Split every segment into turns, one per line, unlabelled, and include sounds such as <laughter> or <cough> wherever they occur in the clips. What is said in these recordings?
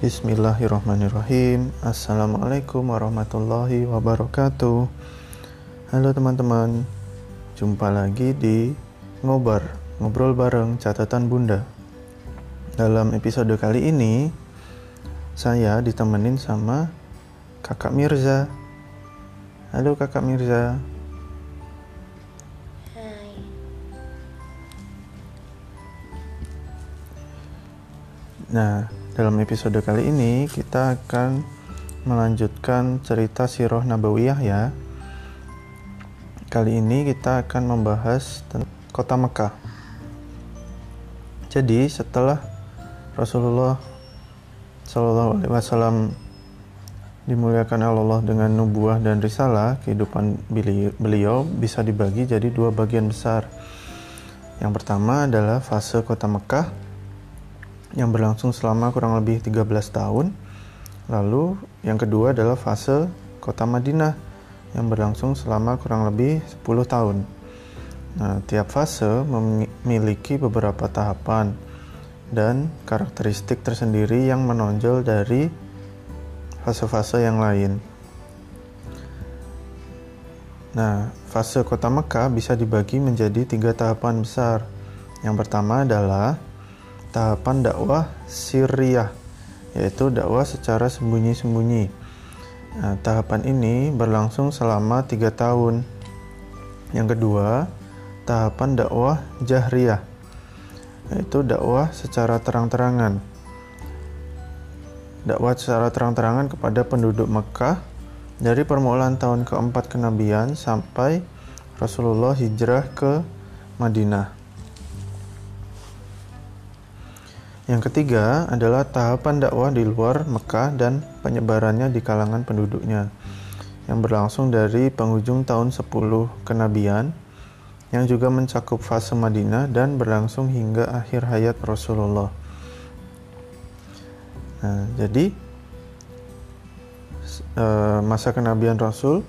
Bismillahirrahmanirrahim. Assalamualaikum warahmatullahi wabarakatuh. Halo teman-teman Jumpa lagi di Ngobar Ngobrol bareng catatan bunda. Dalam episode kali ini Saya ditemenin sama Kakak Mirza. Halo kakak Mirza.
Hai.
Nah, dalam episode kali ini kita akan melanjutkan cerita Sirah Nabawiyah ya. Kali ini kita akan membahas tentang kota Mekah. Jadi setelah Rasulullah Shallallahu Alaihi Wasallam dimuliakan Allah dengan nubuah dan risalah, kehidupan beliau, bisa dibagi jadi dua bagian besar. Yang pertama adalah fase kota Mekah yang berlangsung selama kurang lebih 13 tahun. Lalu yang kedua adalah fase kota Madinah yang berlangsung selama kurang lebih 10 tahun. Nah, tiap fase memiliki beberapa tahapan dan karakteristik tersendiri yang menonjol dari fase-fase yang lain. Nah, fase kota Mekah bisa dibagi menjadi tiga tahapan besar. Yang pertama adalah tahapan dakwah sirriyah, yaitu dakwah secara sembunyi-sembunyi. Nah, tahapan ini berlangsung selama tiga tahun. Yang kedua, tahapan dakwah jahriyah, yaitu dakwah secara terang-terangan. Dakwah secara terang-terangan kepada penduduk Mekah dari permulaan tahun keempat kenabian sampai Rasulullah hijrah ke Madinah. Yang ketiga adalah tahapan dakwah di luar Mekah dan penyebarannya di kalangan penduduknya yang berlangsung dari penghujung tahun 10 kenabian yang juga mencakup fase Madinah dan berlangsung hingga akhir hayat Rasulullah. Nah, jadi masa kenabian Rasul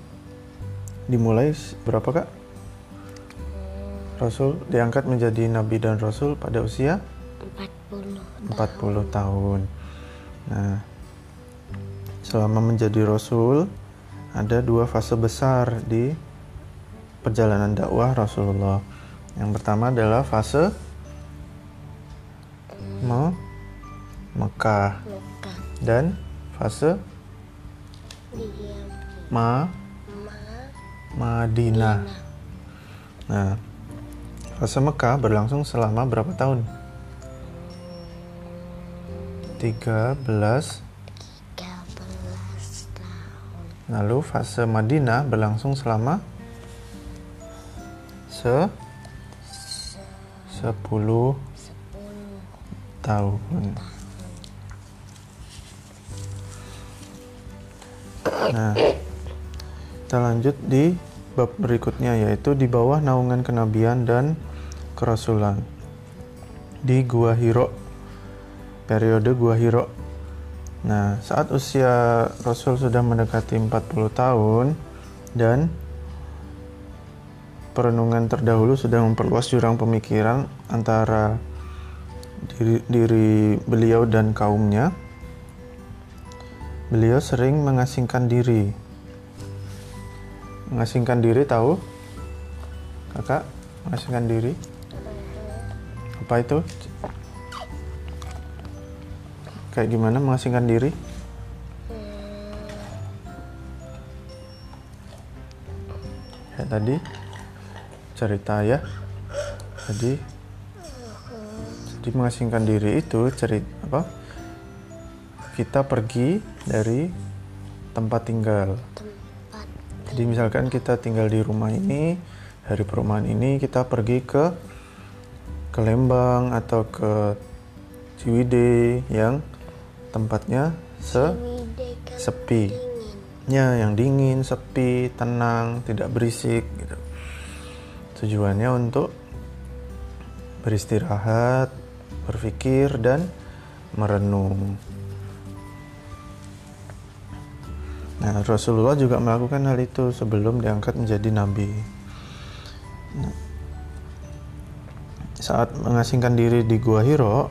dimulai berapa kak? Rasul diangkat menjadi nabi dan rasul pada usia
40
40 tahun. Nah, selama menjadi rasul ada dua fase besar di perjalanan dakwah Rasulullah. Yang pertama adalah fase Me Mekah dan fase ma Madinah. Nah, fase Mekah berlangsung selama berapa tahun? 13
13 tahun.
Lalu fase Madinah berlangsung selama se 10 tahun. Nah, kita lanjut di bab berikutnya yaitu di bawah naungan kenabian dan kerasulan. Di Gua Hiro periode Gua Hiro. Nah, saat usia Rasul sudah mendekati 40 tahun dan perenungan terdahulu sudah memperluas jurang pemikiran antara diri, diri beliau dan kaumnya, beliau sering mengasingkan diri. Mengasingkan diri tahu? Kakak, mengasingkan diri? Apa itu? Kayak gimana mengasingkan diri? Ya tadi cerita ya. Tadi jadi mengasingkan diri itu cerita apa? Kita pergi dari tempat tinggal.
tempat
Jadi misalkan kita tinggal di rumah ini, dari perumahan ini kita pergi ke ke Lembang atau ke Ciwidey yang tempatnya se sepi. Ya, yang dingin, sepi, tenang, tidak berisik gitu. Tujuannya untuk beristirahat, berpikir dan merenung. Nah, Rasulullah juga melakukan hal itu sebelum diangkat menjadi nabi. Nah, saat mengasingkan diri di Gua Hiro,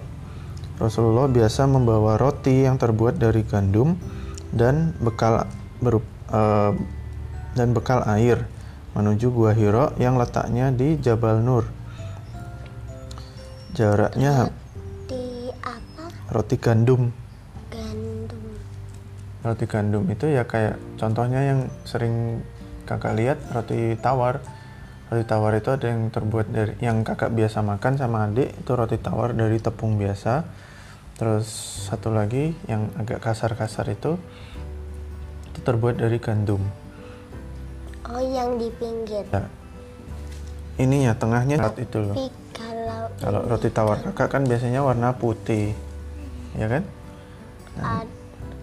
Rasulullah biasa membawa roti yang terbuat dari gandum dan bekal berup, eh, dan bekal air menuju Gua Hiro yang letaknya di Jabal Nur. Jaraknya
Di apa?
roti gandum.
Gandum.
Roti gandum itu ya kayak contohnya yang sering kakak lihat roti tawar. Roti tawar itu ada yang terbuat dari yang kakak biasa makan sama adik itu roti tawar dari tepung biasa. Terus satu lagi yang agak kasar-kasar itu itu terbuat dari gandum.
Oh, yang di pinggir.
Ya. Ini ya tengahnya saat itu loh.
Tapi kalau
Kalau roti tawar kakak kan biasanya warna putih, ya kan?
ad-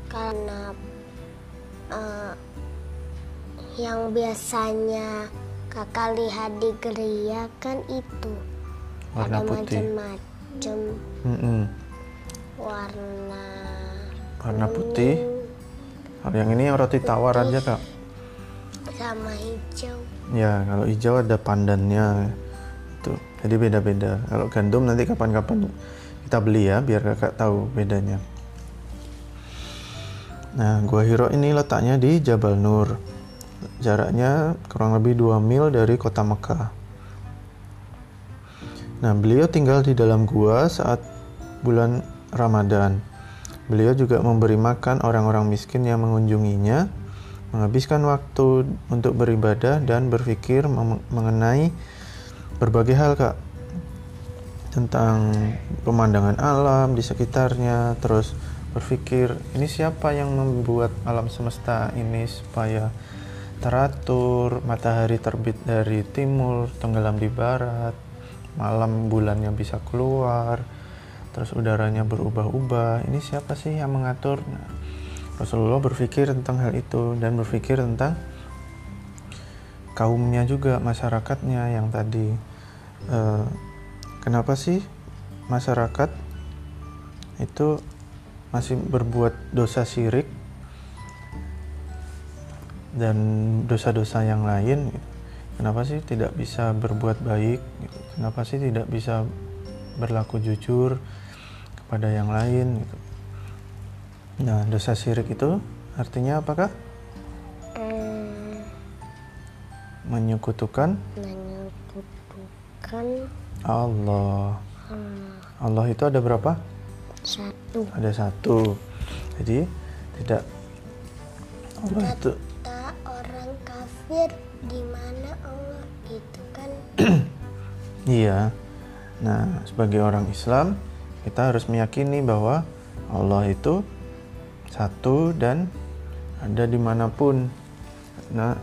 karena eh, yang biasanya kakak lihat di geria kan itu
Warna
ada
putih.
macam-macam
Mm-mm.
Warna
Warna putih. Kalau yang ini roti tawar aja kak.
sama hijau.
Ya, kalau hijau ada pandannya. Itu. Jadi beda-beda. Kalau gandum nanti kapan-kapan kita beli ya biar kakak tahu bedanya. Nah, Gua Hiro ini letaknya di Jabal Nur. Jaraknya kurang lebih 2 mil dari kota Mekah. Nah, beliau tinggal di dalam gua saat bulan Ramadan. Beliau juga memberi makan orang-orang miskin yang mengunjunginya, menghabiskan waktu untuk beribadah dan berpikir mengenai berbagai hal, Kak. Tentang pemandangan alam di sekitarnya, terus berpikir ini siapa yang membuat alam semesta ini supaya teratur, matahari terbit dari timur, tenggelam di barat, malam bulannya bisa keluar, terus udaranya berubah-ubah. Ini siapa sih yang mengatur? Nah, Rasulullah berpikir tentang hal itu dan berpikir tentang kaumnya juga, masyarakatnya yang tadi. eh, kenapa sih masyarakat itu masih berbuat dosa syirik dan dosa-dosa yang lain? Kenapa sih tidak bisa berbuat baik? Kenapa sih tidak bisa berlaku jujur kepada yang lain? Gitu? Nah, dosa syirik itu artinya apakah?
Hmm,
Menyekutukan
menyekutukan
Allah.
hmm,
Allah itu ada berapa?
satu
Ada satu. Jadi tidak Allah itu
kata orang kafir di mana Allah itu kan <clears throat>
iya. Nah, sebagai orang Islam kita harus meyakini bahwa Allah itu satu dan ada di mana pun. Nah,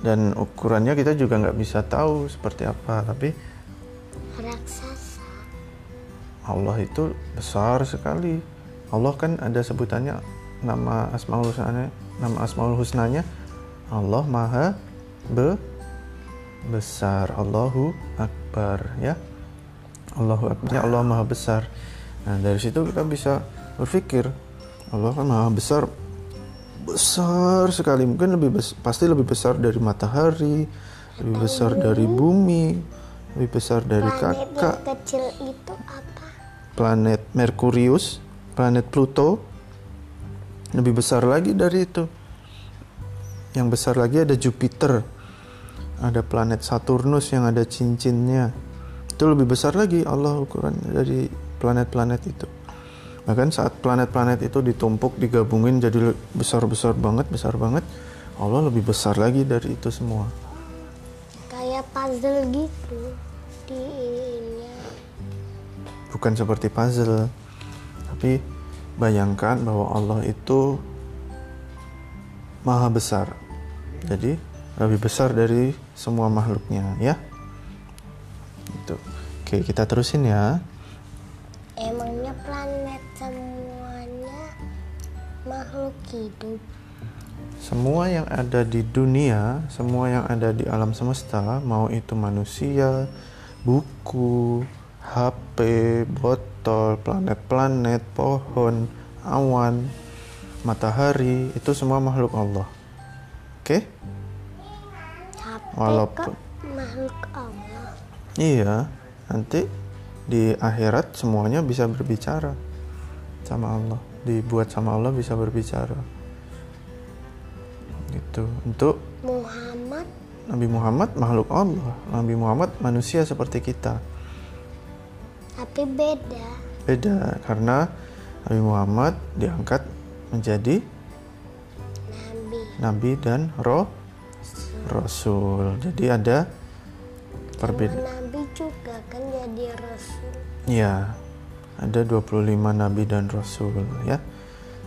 dan ukurannya kita juga nggak bisa tahu seperti apa, tapi
raksasa
Allah itu besar sekali. Allah kan ada sebutannya nama Asmaul Husnanya, nama Asmaul Husnanya Allah Maha be besar. Allahu Akbar ya. Allahu Akbar. Ya Allah Maha besar. Nah, dari situ kita bisa berpikir Allah kan Maha besar besar sekali mungkin lebih bes- pasti lebih besar dari matahari lebih besar dari bumi lebih besar dari
planet
kakak
yang kecil itu apa
planet Merkurius, planet Pluto lebih besar lagi dari itu. Yang besar lagi ada Jupiter. Ada planet Saturnus yang ada cincinnya. Itu lebih besar lagi Allah ukuran dari planet-planet itu. Bahkan saat planet-planet itu ditumpuk, digabungin jadi besar-besar banget, besar banget, Allah lebih besar lagi dari itu semua.
kayak puzzle gitu di ininya
bukan seperti puzzle tapi bayangkan bahwa Allah itu maha besar jadi lebih besar dari semua makhluknya ya oke kita terusin ya.
Emangnya planet semuanya makhluk hidup?
Semua yang ada di dunia semua yang ada di alam semesta mau itu manusia buku HP botol planet-planet pohon awan matahari itu semua makhluk Allah. Oke?
HP
Walaupun-
makhluk Allah?
Iya, nanti di akhirat semuanya bisa berbicara sama Allah. Dibuat sama Allah bisa berbicara. Gitu. Untuk
Muhammad?
Nabi Muhammad makhluk Allah. Nabi Muhammad manusia seperti kita.
Tapi beda.
Beda karena Nabi Muhammad diangkat menjadi
nabi.
Nabi dan roh rasul. Jadi ada perbedaan
kan jadi rasul.
Ya ada 25 nabi dan rasul ya.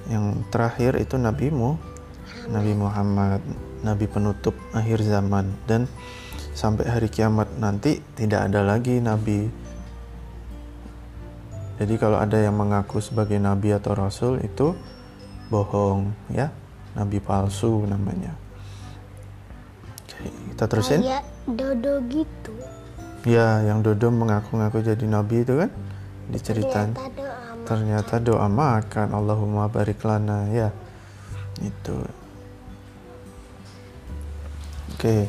Yang terakhir itu Nabi Mu Nabi Muhammad nabi penutup akhir zaman. Dan sampai hari kiamat nanti tidak ada lagi nabi. Jadi kalau ada yang mengaku sebagai nabi atau rasul itu bohong ya. Nabi palsu namanya. Oke, kita terusin.
Kayak dodo gitu
ya yang Dodo mengaku-ngaku jadi nabi itu kan? Diceritain
ternyata doa
makan. Allahumma barik lana. Ya itu. Oke.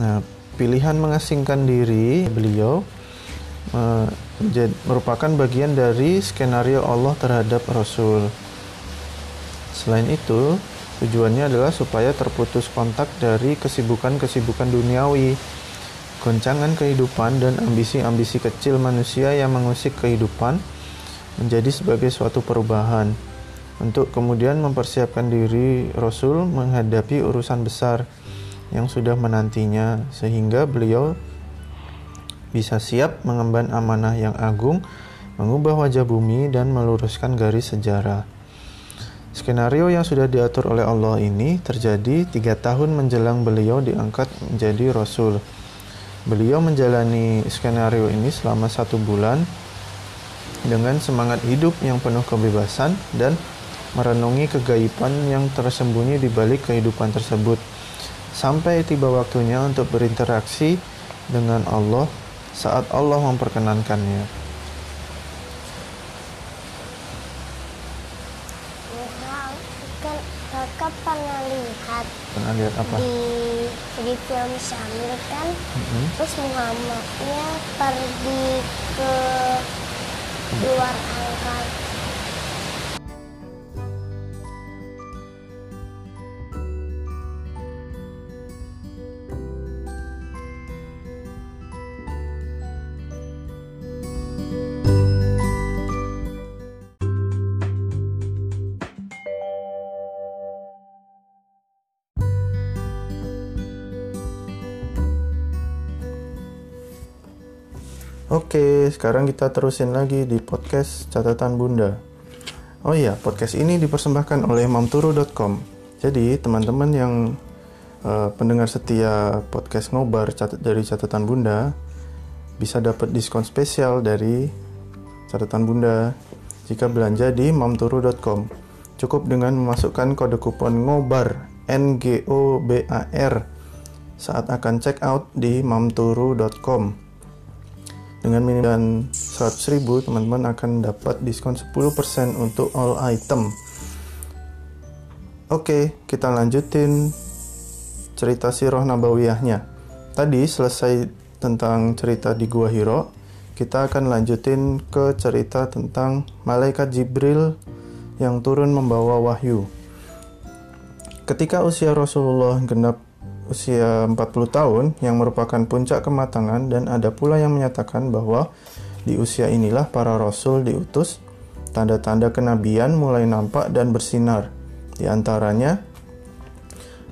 Nah pilihan mengasingkan diri beliau eh, merupakan bagian dari skenario Allah terhadap Rasul. Selain itu tujuannya adalah supaya terputus kontak dari kesibukan-kesibukan duniawi goncangan kehidupan dan ambisi-ambisi kecil manusia yang mengusik kehidupan menjadi sebagai suatu perubahan untuk kemudian mempersiapkan diri Rasul menghadapi urusan besar yang sudah menantinya sehingga beliau bisa siap mengemban amanah yang agung, mengubah wajah bumi dan meluruskan garis sejarah. Skenario yang sudah diatur oleh Allah ini terjadi tiga tahun menjelang beliau diangkat menjadi Rasul. Beliau menjalani skenario ini selama satu bulan dengan semangat hidup yang penuh kebebasan dan merenungi kegaiban yang tersembunyi di balik kehidupan tersebut sampai tiba waktunya untuk berinteraksi dengan Allah saat Allah memperkenankannya.
Kan kakak pernah lihat
Pernah lihat apa?
di di film Syamil kan
Mhm.
terus Muhammadnya pergi ke luar angkasa
Oke, sekarang kita terusin lagi di podcast catatan Bunda. Oh iya, podcast ini dipersembahkan oleh mamturu.com. Jadi, teman-teman yang eh, pendengar setia podcast ngobar catat dari catatan Bunda bisa dapat diskon spesial dari catatan Bunda jika belanja di mamturu.com. Cukup dengan memasukkan kode kupon ngobar N G O B A R saat akan check out di mamturu.com. Dengan minimal 100.000 teman-teman akan dapat diskon 10% untuk all item. Oke, kita lanjutin cerita sirah nabawiyahnya. Tadi selesai tentang cerita di Gua Hiro, kita akan lanjutin ke cerita tentang malaikat Jibril yang turun membawa wahyu. Ketika usia Rasulullah genap usia 40 tahun yang merupakan puncak kematangan dan ada pula yang menyatakan bahwa di usia inilah para rasul diutus, tanda-tanda kenabian mulai nampak dan bersinar. Di antaranya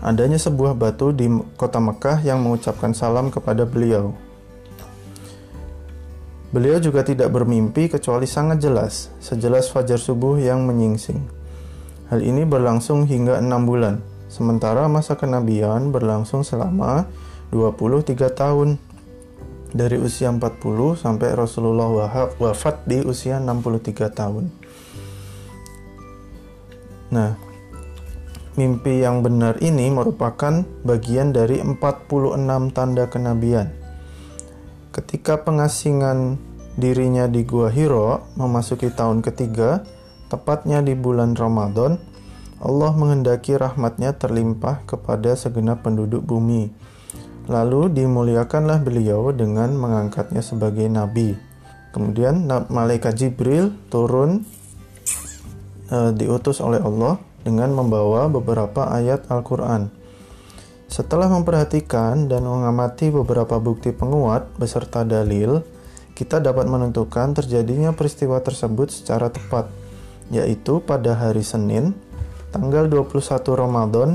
adanya sebuah batu di kota Mekah yang mengucapkan salam kepada beliau. Beliau juga tidak bermimpi kecuali sangat jelas, sejelas fajar subuh yang menyingsing. Hal ini berlangsung hingga enam bulan, sementara masa kenabian berlangsung selama 23 tahun dari usia 40 sampai Rasulullah wafat di usia 63 tahun. Nah, mimpi yang benar ini merupakan bagian dari 46 tanda kenabian. Ketika pengasingan dirinya di Gua Hiro memasuki tahun ketiga, tepatnya di bulan Ramadan, Allah menghendaki rahmatnya terlimpah kepada segenap penduduk bumi. Lalu dimuliakanlah beliau dengan mengangkatnya sebagai nabi. Kemudian malaikat Jibril turun eh, diutus oleh Allah dengan membawa beberapa ayat Al-Qur'an. Setelah memperhatikan dan mengamati beberapa bukti penguat beserta dalil, kita dapat menentukan terjadinya peristiwa tersebut secara tepat, yaitu pada hari Senin, tanggal 21 Ramadan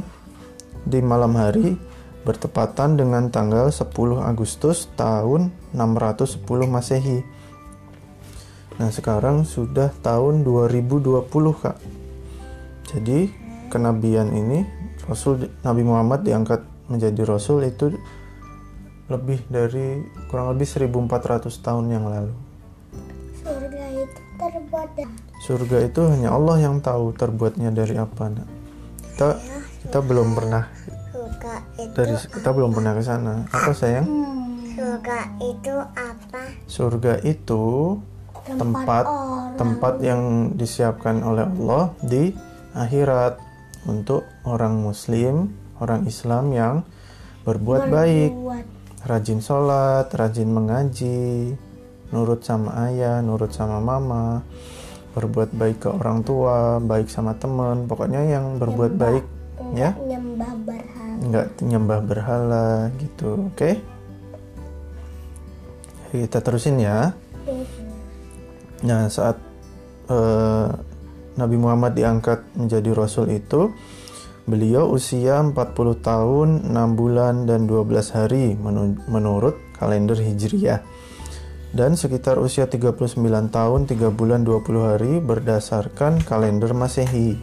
di malam hari bertepatan dengan tanggal 10 Agustus tahun 610 Masehi. Nah, sekarang sudah tahun 2020, Kak. Jadi, kenabian ini Rasul Nabi Muhammad diangkat menjadi rasul itu lebih dari kurang lebih 1400 tahun yang lalu.
Surga itu terbuat dari
Surga itu hanya Allah yang tahu terbuatnya dari apa, Nak. Kita kita belum pernah
surga itu
dari kita belum pernah ke sana. Apa sayang?
surga itu apa?
Surga itu tempat
orang.
tempat yang disiapkan oleh Allah di akhirat untuk orang muslim, orang Islam yang berbuat baik, rajin sholat, rajin mengaji, nurut sama ayah, nurut sama mama, berbuat baik ke orang tua, baik sama teman, pokoknya yang berbuat baik ya,
nyembah berhala.
nggak nyembah berhala gitu, oke? Kita terusin ya. Nah, saat eh, Nabi Muhammad diangkat menjadi rasul itu, beliau usia 40 tahun, 6 bulan dan 12 hari menu- menurut kalender Hijriyah. Dan sekitar usia 39 tahun, 3 bulan 20 hari berdasarkan kalender Masehi.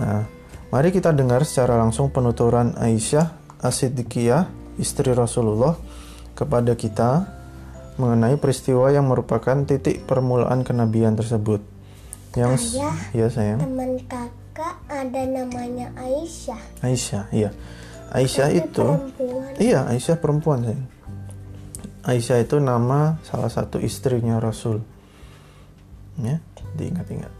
Nah, mari kita dengar secara langsung penuturan Aisyah As-Siddiqiyah, istri Rasulullah, kepada kita mengenai peristiwa yang merupakan titik permulaan kenabian tersebut. Yang
Ayah.
ya sayang,
Teman kakak ada namanya Aisyah.
Aisyah, iya. Aisyah itu
Perempuan.
Iya, Aisyah perempuan sayang. Aisyah itu nama salah satu istrinya Rasul. Ya, diingat-ingat.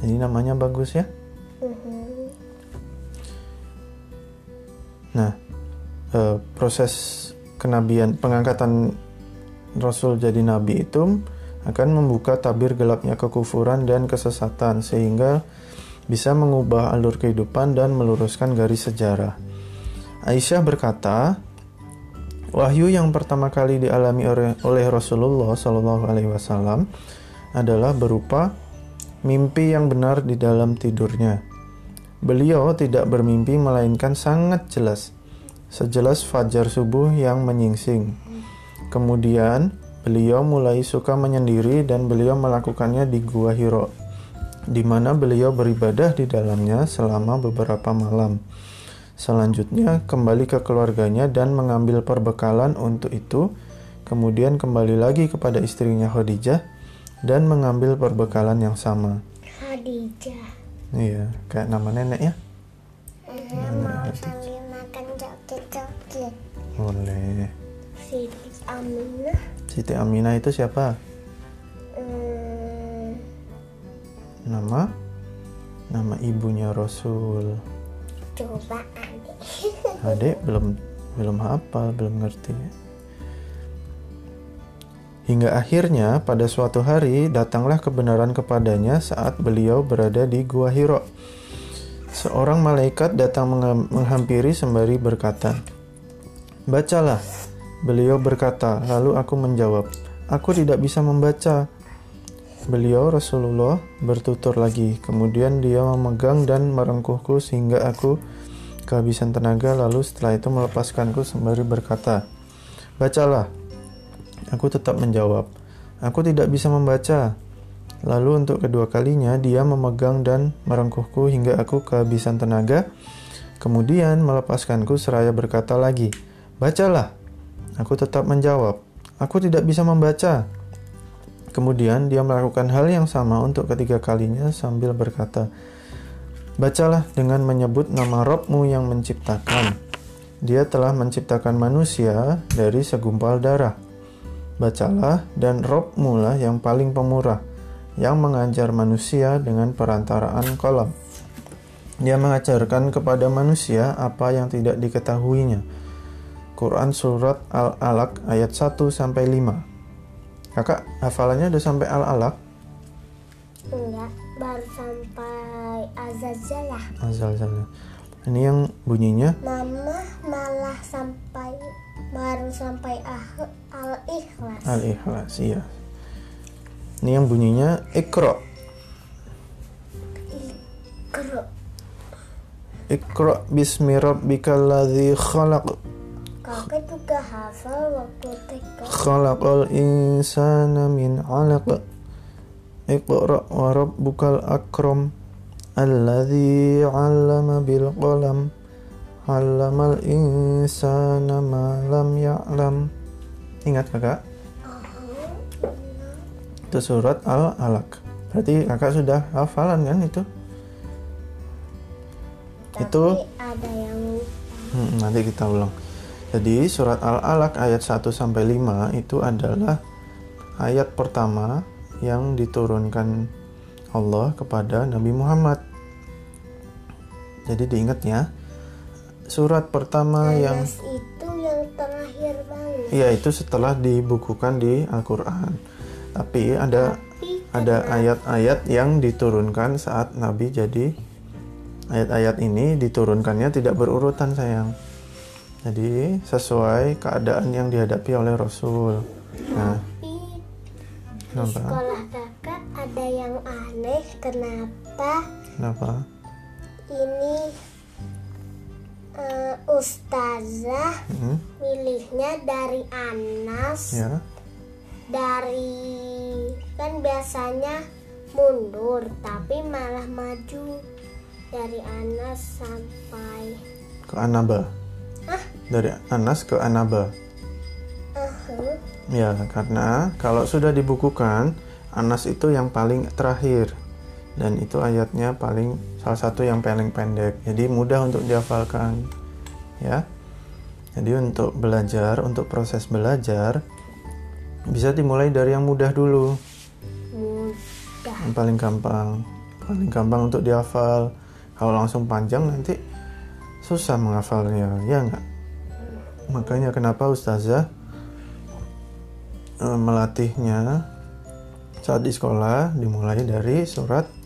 Jadi namanya bagus ya. Nah, eh, proses kenabian pengangkatan Rasul jadi nabi itu akan membuka tabir gelapnya kekufuran dan kesesatan sehingga bisa mengubah alur kehidupan dan meluruskan garis sejarah. Aisyah berkata, wahyu yang pertama kali dialami oleh, Rasulullah Shallallahu Alaihi Wasallam adalah berupa mimpi yang benar di dalam tidurnya. Beliau tidak bermimpi melainkan sangat jelas, sejelas fajar subuh yang menyingsing. Kemudian beliau mulai suka menyendiri dan beliau melakukannya di Gua Hiro, di mana beliau beribadah di dalamnya selama beberapa malam. Selanjutnya kembali ke keluarganya dan mengambil perbekalan untuk itu, kemudian kembali lagi kepada istrinya Khadijah dan mengambil perbekalan yang sama.
Khadijah.
Iya, kayak nama nenek ya.
mau sambil makan coklat-coklat.
Boleh.
Siti Aminah.
Siti Aminah itu siapa?
Hmm,
Nama? Nama ibunya Rasul.
coba adik.
Belum belum hafal, belum ngerti. Hingga akhirnya pada suatu hari datanglah kebenaran kepadanya saat beliau berada di Gua Hiro. Seorang malaikat datang mengham- menghampiri sembari berkata, "Bacalah." Beliau berkata, lalu aku menjawab, "Aku tidak bisa membaca." Beliau Rasulullah bertutur lagi, kemudian dia memegang dan merengkuhku sehingga aku kehabisan tenaga lalu setelah itu melepaskanku sembari berkata, "Bacalah." Aku tetap menjawab, "Aku tidak bisa membaca." Lalu untuk kedua kalinya dia memegang dan merengkuhku hingga aku kehabisan tenaga, kemudian melepaskanku seraya berkata lagi, "Bacalah." Aku tetap menjawab, "Aku tidak bisa membaca." Kemudian dia melakukan hal yang sama untuk ketiga kalinya sambil berkata, Bacalah dengan menyebut nama Robmu yang menciptakan. Dia telah menciptakan manusia dari segumpal darah. Bacalah dan Robmu lah yang paling pemurah, yang mengajar manusia dengan perantaraan kolam. Dia mengajarkan kepada manusia apa yang tidak diketahuinya. Quran surat Al-Alaq ayat 1 sampai 5. Kakak hafalannya udah sampai Al-Alaq?
Enggak, Azazalah.
Azal-zalnya. Ini yang bunyinya
Mama malah sampai baru sampai ah- Al-Ikhlas.
Al-Ikhlas, iya. Ini yang bunyinya Iqra.
Kero.
Iqra bismi rabbikal ladzi khalaq.
Kakak juga hafal waktu TK.
Khalaqal insana min 'alaq. Iqra wa rabbukal akram. 'Allama bil qalam. 'Allamal insana ma lam ya'lam. Ingat Kakak? Itu surat Al-Alaq. Berarti Kakak sudah hafalan kan itu?
Tapi
Itu
ada yang.
Hmm, nanti kita ulang. Jadi surat Al-Alaq ayat 1 sampai 5 itu adalah ayat pertama yang diturunkan Allah kepada Nabi Muhammad. Jadi diingat ya. Surat pertama yang
Anas itu yang terakhir banget.
Iya itu setelah dibukukan di Al-Qur'an. Tapi ada
Tapi
ada ayat-ayat yang diturunkan saat Nabi jadi ayat-ayat ini diturunkannya tidak berurutan sayang. Jadi sesuai keadaan yang dihadapi oleh Rasul. Nah,
tapi di
kenapa?
sekolah kakak ada yang aneh. Kenapa
Kenapa?
Ini eh, ustazah
Hmm,
milihnya dari Anas
ya.
dari kan biasanya mundur tapi malah maju dari Anas sampai
Ke Anaba.
Hah?
Dari Anas ke Anaba.
Ahem.
Ya, karena kalau sudah dibukukan, Anas itu yang paling terakhir. Dan itu ayatnya paling salah satu yang paling pendek. Jadi mudah untuk dihafalkan. Ya. Jadi untuk belajar, untuk proses belajar bisa dimulai dari yang mudah dulu.
mudah
Yang paling gampang. Paling gampang untuk dihafal. Kalau langsung panjang nanti susah menghafalnya, ya enggak? Makanya kenapa ustazah eh, melatihnya saat di sekolah dimulai dari surat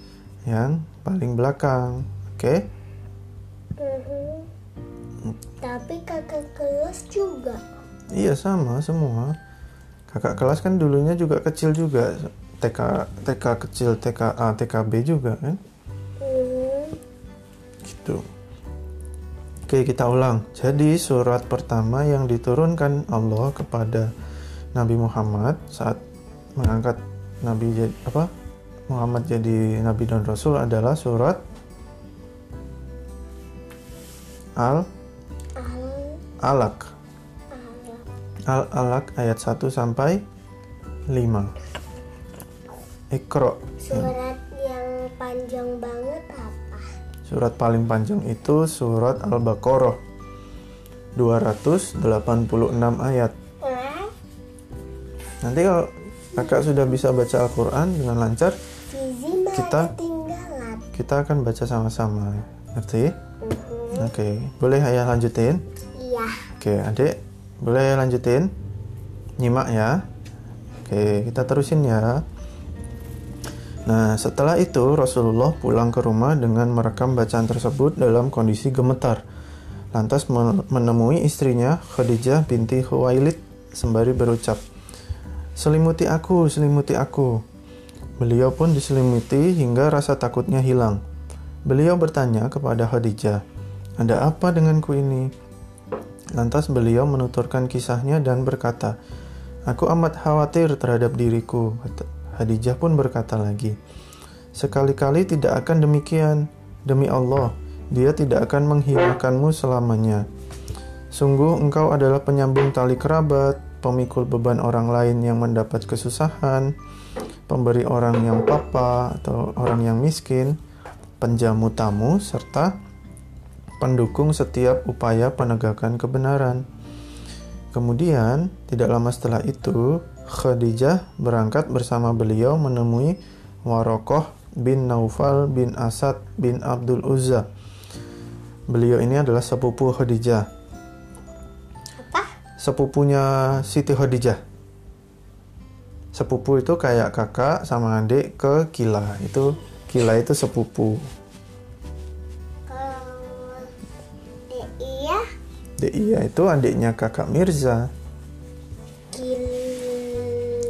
yang paling belakang. Oke?
Mhm. tapi kakak kelas juga
Iya sama semua. Kakak kelas kan dulunya juga kecil juga. TK TK kecil, TKA, TKB juga kan?
Mhm.
Gitu. Oke, kita ulang. Jadi surat pertama yang diturunkan Allah kepada Nabi Muhammad saat mengangkat Nabi apa? Muhammad jadi nabi dan rasul adalah surat Al
Al
Alaq.
Al
Al Alaq ayat 1 sampai 5. Iqra.
surat yang panjang banget apa
Surat paling panjang itu surat Al-Baqarah. 286 ayat. Nanti kalau kakak sudah bisa baca Al-Quran dengan lancar, Kita- kita akan baca sama-sama. Ngerti?
Mhm.
Oke, boleh ayah lanjutin?
iya
Oke, adik, boleh lanjutin? Nyimak ya. Oke, kita terusin ya. Nah, setelah itu Rasulullah pulang ke rumah dengan merekam bacaan tersebut dalam kondisi gemetar. Lantas men- menemui istrinya Khadijah binti Khuwailid sembari berucap, "Selimuti aku, selimuti aku." Beliau pun diselimuti hingga rasa takutnya hilang. Beliau bertanya kepada Khadijah, "Ada apa denganku ini?" Lantas beliau menuturkan kisahnya dan berkata, Aku amat khawatir terhadap diriku. Khadijah pun berkata lagi, Sekali-kali tidak akan demikian. Demi Allah, dia tidak akan menghinakanmu selamanya. Sungguh engkau adalah penyambung tali kerabat, pemikul beban orang lain yang mendapat kesusahan, pemberi orang yang papa atau orang yang miskin, penjamu tamu, serta pendukung setiap upaya penegakan kebenaran. Kemudian, tidak lama setelah itu, Khadijah berangkat bersama beliau menemui Warokoh bin Naufal bin Asad bin Abdul Uzza. Beliau ini adalah sepupu Khadijah.
apa
sepupunya Siti Khadijah. Sepupu itu kayak kakak sama adik ke Kila. Itu Kila itu sepupu.
Kalau iya
Iya itu adiknya kakak Mirza.
kil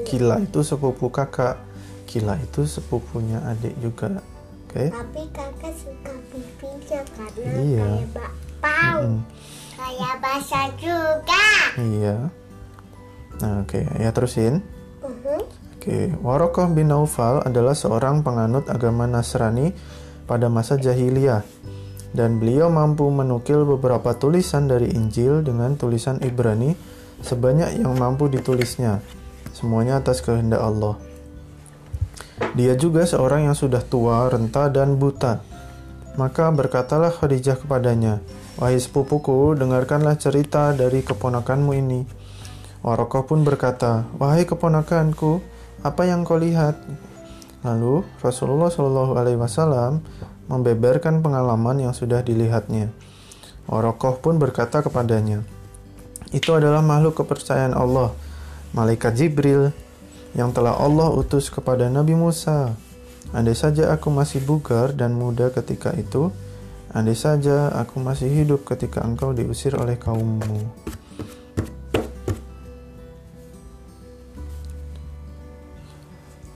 Kila itu sepupu kakak. Kila itu sepupunya adik juga. Oke.
tapi kakak suka pipinya karena
Iya.
kayak bakpao
Mm,
kayak bahasa juga
iya. Nah, oke, ya terusin. Oke, Warokoh bin Naufal adalah seorang penganut agama Nasrani pada masa jahiliyah dan beliau mampu menukil beberapa tulisan dari Injil dengan tulisan Ibrani sebanyak yang mampu ditulisnya. Semuanya atas kehendak Allah. Dia juga seorang yang sudah tua, renta, dan buta. Maka berkatalah Khadijah kepadanya, Wahai sepupuku, dengarkanlah cerita dari keponakanmu ini. Warokoh pun berkata, Wahai keponakanku, apa yang kau lihat? Lalu Rasulullah Shallallahu Alaihi Wasallam membeberkan pengalaman yang sudah dilihatnya. Warokoh pun berkata kepadanya, itu adalah makhluk kepercayaan Allah, malaikat Jibril, yang telah Allah utus kepada Nabi Musa. Andai saja aku masih bugar dan muda ketika itu, andai saja aku masih hidup ketika engkau diusir oleh kaummu.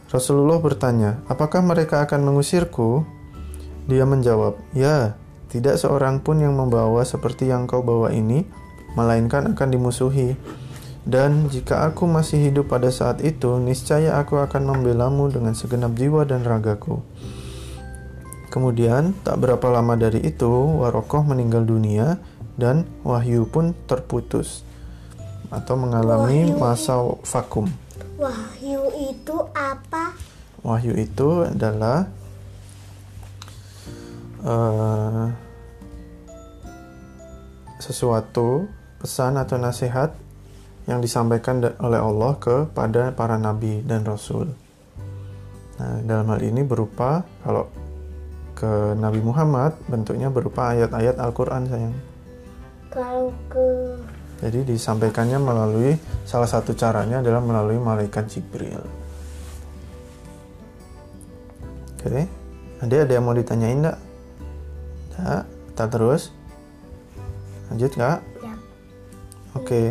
Rasulullah bertanya, "Apakah mereka akan mengusirku?" Dia menjawab, "Ya, tidak seorang pun yang membawa seperti yang kau bawa ini, melainkan akan dimusuhi. Dan jika aku masih hidup pada saat itu, niscaya aku akan membelamu dengan segenap jiwa dan ragaku." Kemudian, tak berapa lama dari itu, Warokoh meninggal dunia dan wahyu pun terputus atau mengalami masa vakum.
Wahyu itu apa
Wahyu itu adalah eh, sesuatu pesan atau nasihat yang disampaikan oleh Allah kepada para nabi dan rasul. Nah, dalam hal ini berupa kalau ke Nabi Muhammad bentuknya berupa ayat-ayat Al-Qur'an sayang.
kalau ke
Jadi disampaikannya melalui salah satu caranya adalah melalui malaikat Jibril. Oke, ada ada yang mau ditanyain enggak? Enggak, kita terus. Lanjut kak.
ya
Oke,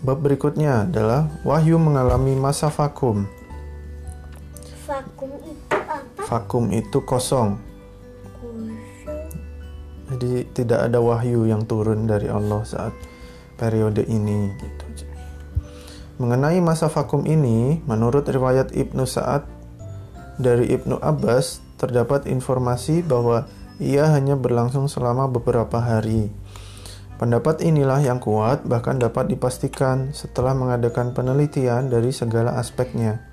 bab berikutnya adalah Wahyu mengalami masa vakum.
vakum itu apa
Vakum itu kosong jadi tidak ada wahyu yang turun dari Allah saat periode ini. Gitu. Mengenai masa vakum ini, menurut riwayat Ibnu Sa'ad dari Ibnu Abbas, terdapat informasi bahwa ia hanya berlangsung selama beberapa hari. Pendapat inilah yang kuat, bahkan dapat dipastikan setelah mengadakan penelitian dari segala aspeknya.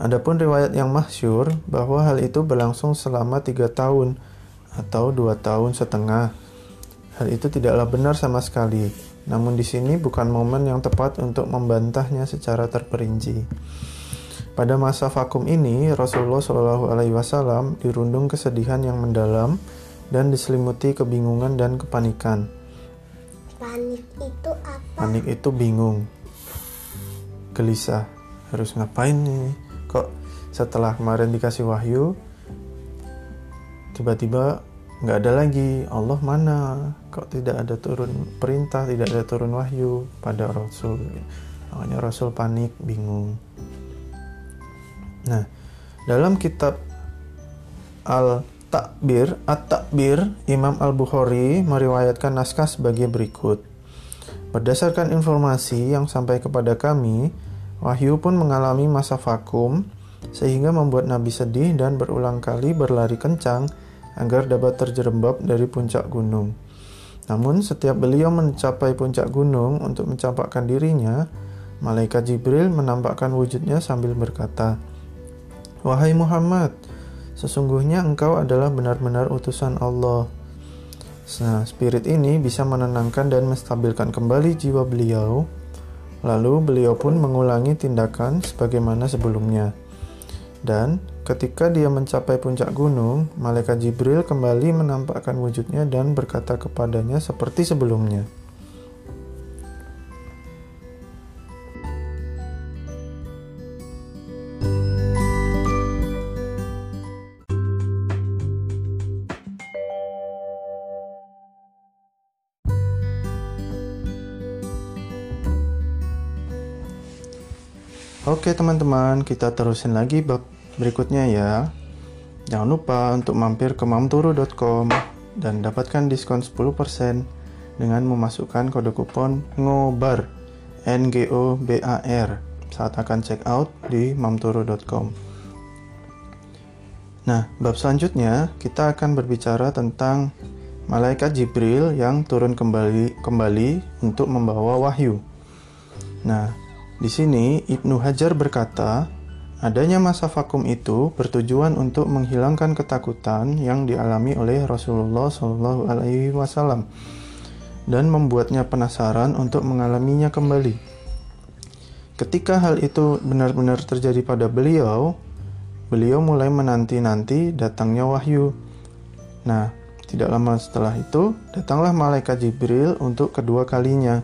Adapun riwayat yang masyur bahwa hal itu berlangsung selama tiga tahun atau dua tahun setengah. Hal itu tidaklah benar sama sekali. Namun di sini bukan momen yang tepat untuk membantahnya secara terperinci. Pada masa vakum ini, Rasulullah Shallallahu Alaihi Wasallam dirundung kesedihan yang mendalam dan diselimuti kebingungan dan kepanikan.
panik itu apa
Panik itu bingung, gelisah, harus ngapain nih? Kok setelah kemarin dikasih wahyu, tiba-tiba nggak ada lagi Allah mana? Kok tidak ada turun perintah, tidak ada turun wahyu pada Rasul? Makanya Rasul panik, bingung. Nah, dalam kitab Al-Takbir, At-Takbir, Imam Al-Bukhari meriwayatkan naskah sebagai berikut. Berdasarkan informasi yang sampai kepada kami, Wahyu pun mengalami masa vakum sehingga membuat Nabi sedih dan berulang kali berlari kencang agar dapat terjerembab dari puncak gunung. Namun setiap beliau mencapai puncak gunung untuk mencampakkan dirinya, malaikat Jibril menampakkan wujudnya sambil berkata, "Wahai Muhammad, sesungguhnya engkau adalah benar-benar utusan Allah." Nah, spirit ini bisa menenangkan dan menstabilkan kembali jiwa beliau. Lalu beliau pun mengulangi tindakan sebagaimana sebelumnya. Dan Ketika dia mencapai puncak gunung, malaikat Jibril kembali menampakkan wujudnya dan berkata kepadanya seperti sebelumnya. Oke teman-teman, kita terusin lagi bab berikutnya ya. Jangan lupa untuk mampir ke mamturu.com dan dapatkan diskon 10% dengan memasukkan kode kupon NGOBAR N G O B A R saat akan check out di mamturu.com. Nah, bab selanjutnya kita akan berbicara tentang malaikat Jibril yang turun kembali kembali untuk membawa wahyu. Nah, di sini Ibnu Hajar berkata, adanya masa vakum itu bertujuan untuk menghilangkan ketakutan yang dialami oleh Rasulullah Shallallahu Alaihi Wasallam dan membuatnya penasaran untuk mengalaminya kembali. Ketika hal itu benar-benar terjadi pada beliau, beliau mulai menanti-nanti datangnya wahyu. Nah, tidak lama setelah itu, datanglah malaikat Jibril untuk kedua kalinya.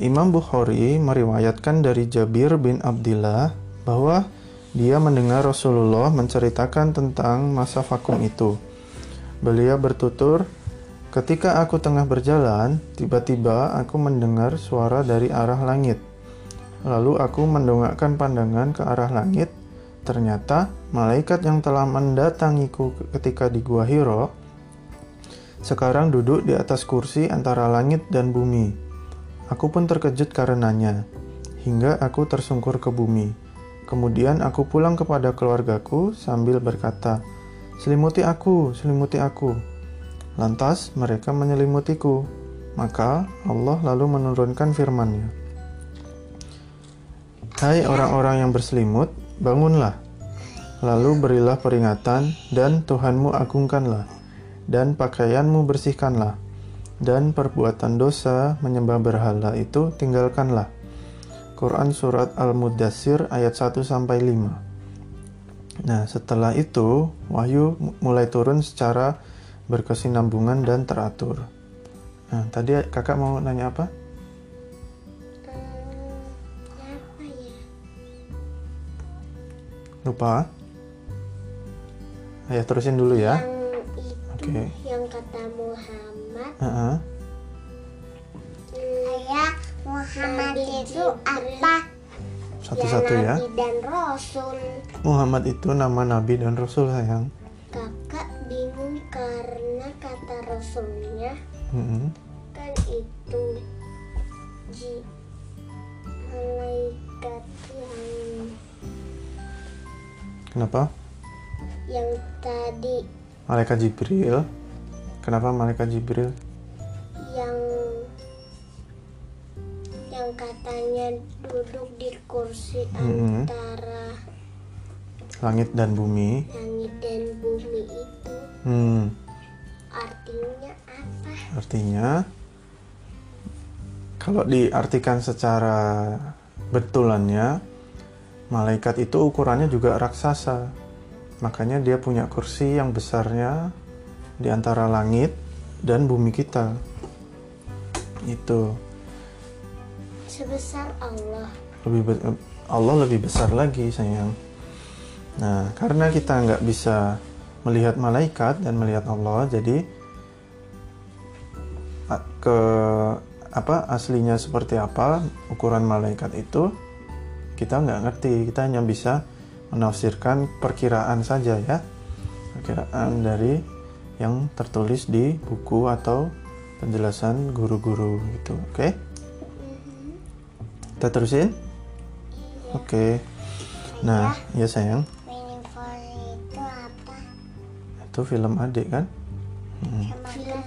Imam Bukhari meriwayatkan dari Jabir bin Abdullah bahwa dia mendengar Rasulullah menceritakan tentang masa vakum itu. Beliau bertutur, "Ketika aku tengah berjalan, tiba-tiba aku mendengar suara dari arah langit. Lalu aku mendongakkan pandangan ke arah langit. Ternyata malaikat yang telah mendatangiku ketika di Gua Hiro sekarang duduk di atas kursi antara langit dan bumi." Aku pun terkejut karenanya, hingga aku tersungkur ke bumi. Kemudian aku pulang kepada keluargaku sambil berkata, "Selimuti aku, selimuti aku." Lantas mereka menyelimutiku. Maka Allah lalu menurunkan firman-Nya. Hai orang-orang yang berselimut, bangunlah. Lalu berilah peringatan dan Tuhanmu agungkanlah dan pakaianmu bersihkanlah dan perbuatan dosa menyembah berhala itu tinggalkanlah. Quran surat Al-Mudassir ayat 1 sampai 5. Nah, setelah itu wahyu mulai turun secara berkesinambungan dan teratur. Nah, tadi Kakak mau nanya apa?
ya?
Lupa? Ayah terusin dulu ya.
Yang itu
Oke.
yang kata Muhammad.
Heeh.
Ayah Muhammad itu apa?
Satu-satu ya.
Nabi dan Rasul.
Muhammad itu nama nabi dan rasul sayang.
Kakak bingung karena kata Rasulnya
Heeh.
kan itu ji malaikat yang
Kenapa?
yang tadi
Malaikat Jibril. Kenapa malaikat Jibril?
Katanya duduk di kursi
Mm-mm.
antara
Langit dan bumi.
langit dan bumi itu
Hmm.
artinya apa?
Artinya kalau diartikan secara betulannya malaikat itu ukurannya juga raksasa. Makanya dia punya kursi yang besarnya di antara langit dan bumi kita. Itu
Sebesar Allah.
lebih be- Allah lebih besar lagi sayang. Nah, karena kita nggak bisa melihat malaikat dan melihat Allah, jadi ke apa aslinya seperti apa ukuran malaikat itu kita nggak ngerti. Kita hanya bisa menafsirkan perkiraan saja ya, perkiraan dari yang tertulis di buku atau penjelasan guru-guru gitu. Oke? Kita terusin? Oke. Nah, ya sayang,
Meaning for itu apa?
itu film adik kan?
Film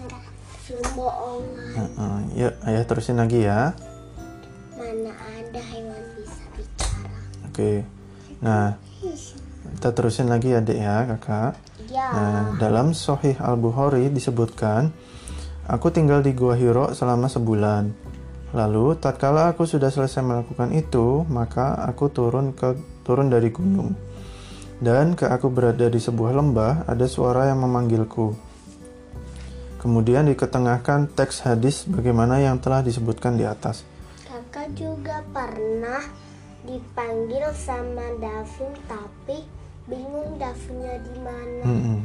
film bohongan.
Heeh, yuk, ayah terusin lagi ya.
Mana ada hewan bisa bicara?
Oke. Nah, kita terusin lagi ya, Dek ya, Kakak.
Ya.
Nah, dalam Sahih Al-Bukhari disebutkan, aku tinggal di Gua Hiro selama sebulan. Lalu, tatkala aku sudah selesai melakukan itu, maka aku turun ke turun dari gunung. Dan ke aku berada di sebuah lembah, ada suara yang memanggilku. Kemudian diketengahkan teks hadis bagaimana yang telah disebutkan di atas.
Kakak juga pernah dipanggil sama Davin tapi bingung Davinnya di mana.
Mm-mm.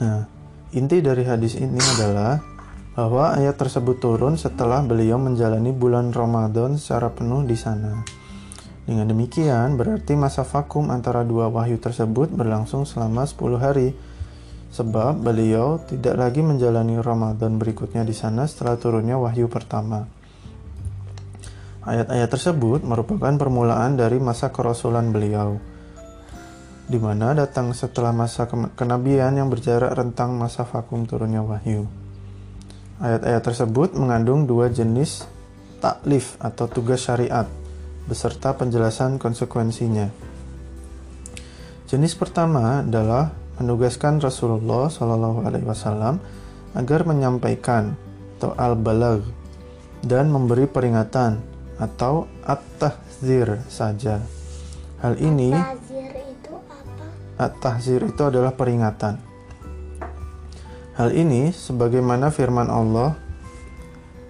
Nah, inti dari hadis ini adalah bahwa ayat tersebut turun setelah beliau menjalani bulan Ramadan secara penuh di sana. Dengan demikian, berarti masa vakum antara dua wahyu tersebut berlangsung selama 10 hari, sebab beliau tidak lagi menjalani Ramadan berikutnya di sana setelah turunnya wahyu pertama. Ayat-ayat tersebut merupakan permulaan dari masa kerasulan beliau, di mana datang setelah masa kenabian yang berjarak rentang masa vakum turunnya wahyu. Ayat-ayat tersebut mengandung dua jenis taklif atau tugas syariat beserta penjelasan konsekuensinya. Jenis pertama adalah menugaskan Rasulullah Shallallahu Alaihi Wasallam agar menyampaikan atau al-balag dan memberi peringatan atau at-tahzir saja. Hal ini
Tazir itu apa?
at-tahzir itu adalah peringatan. Hal ini sebagaimana firman Allah,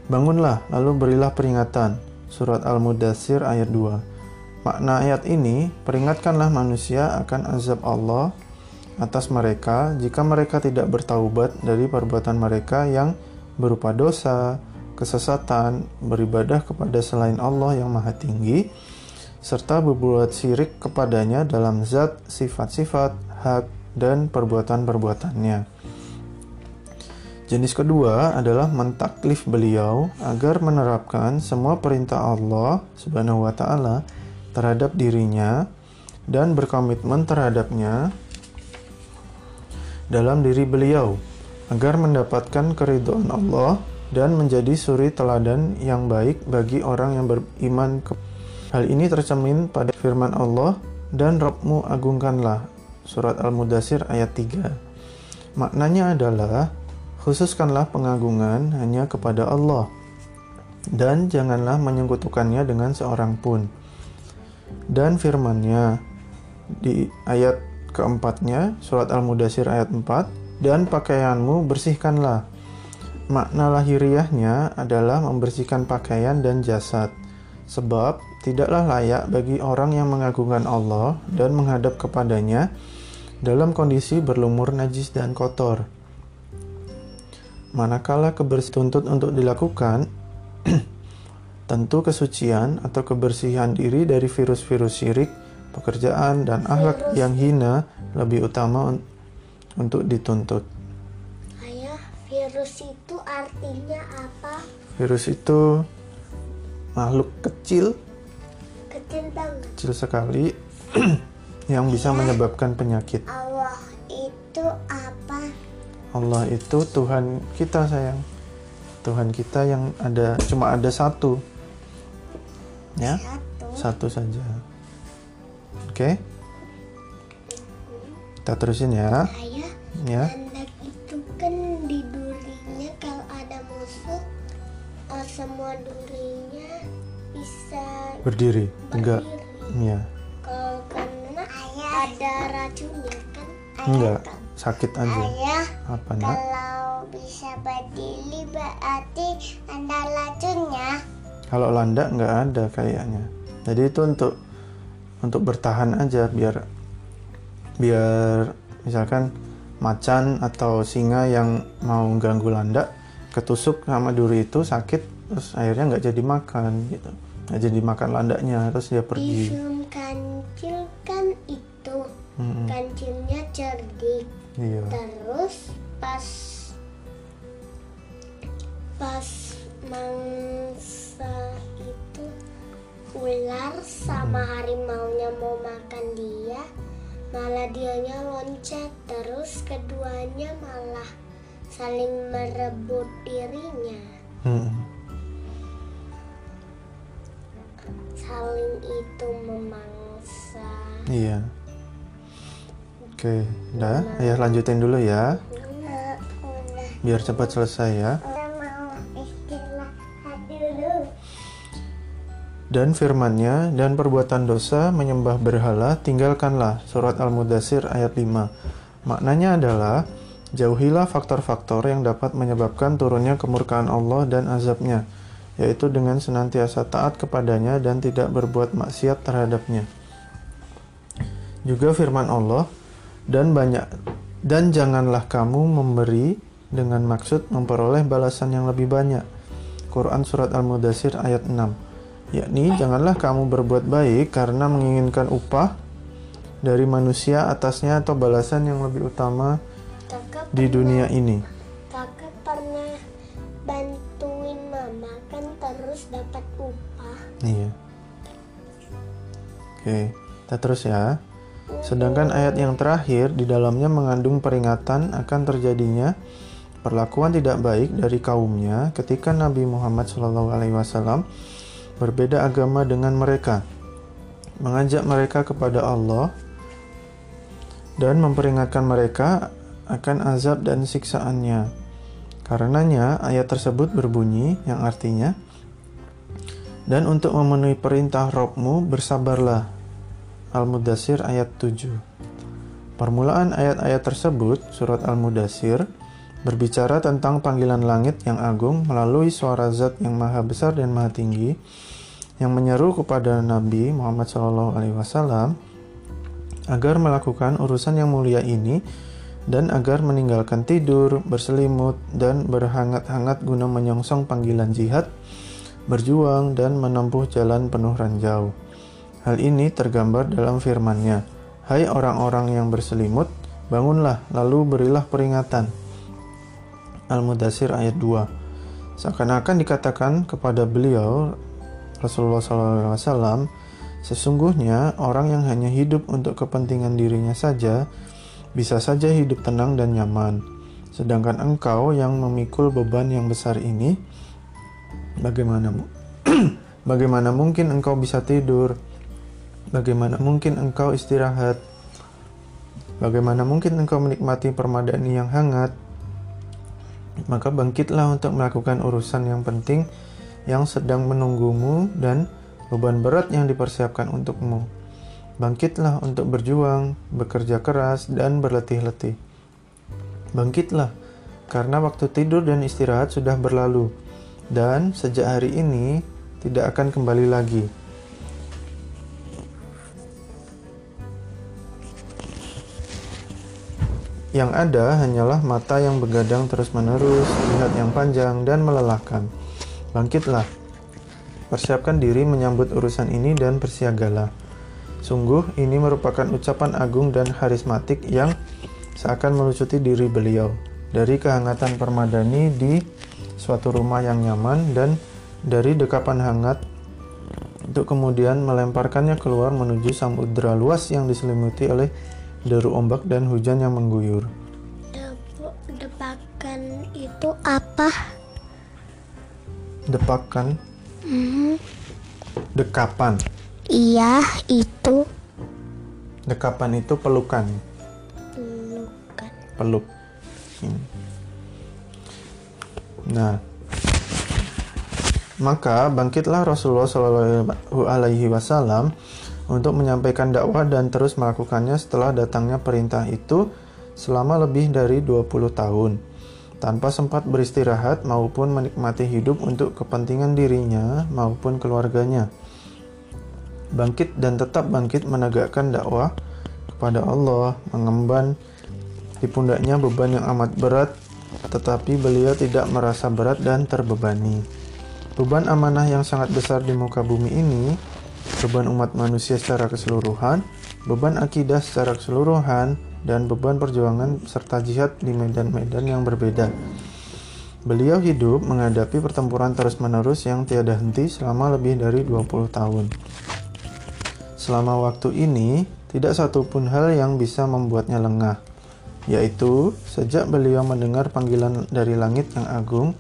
Bangunlah lalu berilah peringatan. Surat Al-Mudassir ayat 2. Makna ayat ini, peringatkanlah manusia akan azab Allah atas mereka jika mereka tidak bertaubat dari perbuatan mereka yang berupa dosa, kesesatan, beribadah kepada selain Allah yang maha tinggi, serta berbuat syirik kepadanya dalam zat, sifat-sifat, hak, dan perbuatan-perbuatannya. Jenis kedua adalah mentaklif beliau agar menerapkan semua perintah Allah Subhanahu wa taala terhadap dirinya dan berkomitmen terhadapnya dalam diri beliau agar mendapatkan keridhaan Allah dan menjadi suri teladan yang baik bagi orang yang beriman. Hal ini tercermin pada firman Allah dan Rabbmu agungkanlah surat Al-Mudassir ayat 3. Maknanya adalah Khususkanlah pengagungan hanya kepada Allah, dan janganlah menyekutukannya dengan seorang pun. Dan firmannya di ayat keempatnya, surat Al-Mudasir ayat 4, dan pakaianmu bersihkanlah. Makna lahiriahnya adalah membersihkan pakaian dan jasad, sebab tidaklah layak bagi orang yang mengagungkan Allah dan menghadap kepadanya dalam kondisi berlumur najis dan kotor manakala kebersihan tuntut untuk dilakukan, <clears throat> tentu kesucian atau kebersihan diri dari virus-virus syirik, pekerjaan, dan akhlak yang hina lebih utama un untuk dituntut.
Ayah, virus itu artinya apa?
Virus itu makhluk kecil,
Kecil banget.
kecil sekali, <clears throat> yang bisa menyebabkan penyakit.
Allah itu apa?
Allah itu Tuhan kita sayang. Tuhan kita yang ada cuma ada satu. Ya?
Satu.
satu saja. Oke? Kita terusin ya.
Ayah,
ya?
anak itu kan di durinya kalau ada musuh, eh, semua durinya bisa
berdiri? enggak?
Berdiri.
ya
Kalau kena ada racunnya kan?
Enggak. Sakit aja
Ayah,
apa nak
kalau bisa berdiri berarti ada racunnya.
kalau landak nggak ada kayaknya jadi itu untuk untuk bertahan aja biar biar misalkan macan atau singa yang mau ganggu landak ketusuk sama duri itu sakit terus akhirnya nggak jadi makan gitu nggak jadi makan landaknya terus dia
Di
pergi
film kancil kan itu
Mm-mm.
kancilnya cerdik.
Iya
Terus pas pas mangsa itu ular sama harimaunya mau makan dia, malah dianya loncat terus keduanya malah saling merebut dirinya.
Mm-mm.
Saling itu memangsa.
iya oke udah ya lanjutin dulu ya biar cepat selesai ya. Dan firmannya, dan perbuatan dosa menyembah berhala, tinggalkanlah. Surat Al-Mudassir ayat 5. Maknanya adalah, jauhilah faktor-faktor yang dapat menyebabkan turunnya kemurkaan Allah dan azabnya, yaitu dengan senantiasa taat kepadanya dan tidak berbuat maksiat terhadapnya. Juga firman Allah, dan banyak dan janganlah kamu memberi dengan maksud memperoleh balasan yang lebih banyak. Quran Surat Al-Mudassir ayat 6 Yakni, janganlah kamu berbuat baik karena menginginkan upah dari manusia atasnya atau balasan yang lebih utama
kakak
di dunia ini.
kakak pernah bantuin mama kan terus dapat upah
Iya. Oke, kita terus ya. Sedangkan ayat yang terakhir di dalamnya mengandung peringatan akan terjadinya perlakuan tidak baik dari kaumnya ketika Nabi Muhammad SAW berbeda agama dengan mereka, mengajak mereka kepada Allah dan memperingatkan mereka akan azab dan siksaannya. Karenanya ayat tersebut berbunyi yang artinya dan untuk memenuhi perintah Robmu bersabarlah. Al-Mudassir ayat 7 Permulaan ayat-ayat tersebut, surat Al-Mudassir, berbicara tentang panggilan langit yang agung melalui suara zat yang maha besar dan maha tinggi, yang menyeru kepada Nabi Muhammad SAW agar melakukan urusan yang mulia ini dan agar meninggalkan tidur, berselimut, dan berhangat-hangat guna menyongsong panggilan jihad, berjuang, dan menempuh jalan penuh ranjau. Hal ini tergambar dalam firman-Nya, Hai orang-orang yang berselimut, bangunlah, lalu berilah peringatan. Al-Mudassir ayat 2 Seakan-akan dikatakan kepada beliau, Rasulullah SAW, sesungguhnya orang yang hanya hidup untuk kepentingan dirinya saja, bisa saja hidup tenang dan nyaman. Sedangkan engkau yang memikul beban yang besar ini, bagaimana <clears throat> bagaimana mungkin engkau bisa tidur? Bagaimana mungkin engkau istirahat? Bagaimana mungkin engkau menikmati permadani yang hangat? Maka bangkitlah untuk melakukan urusan yang penting yang sedang menunggumu dan beban berat yang dipersiapkan untukmu. Bangkitlah untuk berjuang, bekerja keras, dan berletih-letih. Bangkitlah, karena waktu tidur dan istirahat sudah berlalu, dan sejak hari ini tidak akan kembali lagi. Yang ada hanyalah mata yang begadang terus-menerus, lihat yang panjang dan melelahkan. Bangkitlah, persiapkan diri menyambut urusan ini dan bersiagalah. Sungguh, ini merupakan ucapan agung dan harismatik yang seakan melucuti diri beliau dari kehangatan permadani di suatu rumah yang nyaman dan dari dekapan hangat untuk kemudian melemparkannya keluar menuju samudera luas yang diselimuti oleh deru ombak dan hujan yang mengguyur.
Depakan itu apa?
Depakan,
Hmm,
dekapan.
iya itu.
Dekapan itu pelukan,
pelukan.
Peluk. Nah, maka bangkitlah Rasulullah Shallallahu Alaihi Wasallam untuk menyampaikan dakwah dan terus melakukannya setelah datangnya perintah itu selama lebih dari 20 tahun tanpa sempat beristirahat maupun menikmati hidup untuk kepentingan dirinya maupun keluarganya. Bangkit dan tetap bangkit menegakkan dakwah kepada Allah, mengemban di pundaknya beban yang amat berat, tetapi beliau tidak merasa berat dan terbebani. Beban amanah yang sangat besar di muka bumi ini, beban umat manusia secara keseluruhan, beban akidah secara keseluruhan, dan beban perjuangan serta jihad di medan-medan yang berbeda. Beliau hidup menghadapi pertempuran terus-menerus yang tiada henti selama lebih dari 20 tahun. Selama waktu ini, tidak satupun hal yang bisa membuatnya lengah, yaitu sejak beliau mendengar panggilan dari langit yang agung,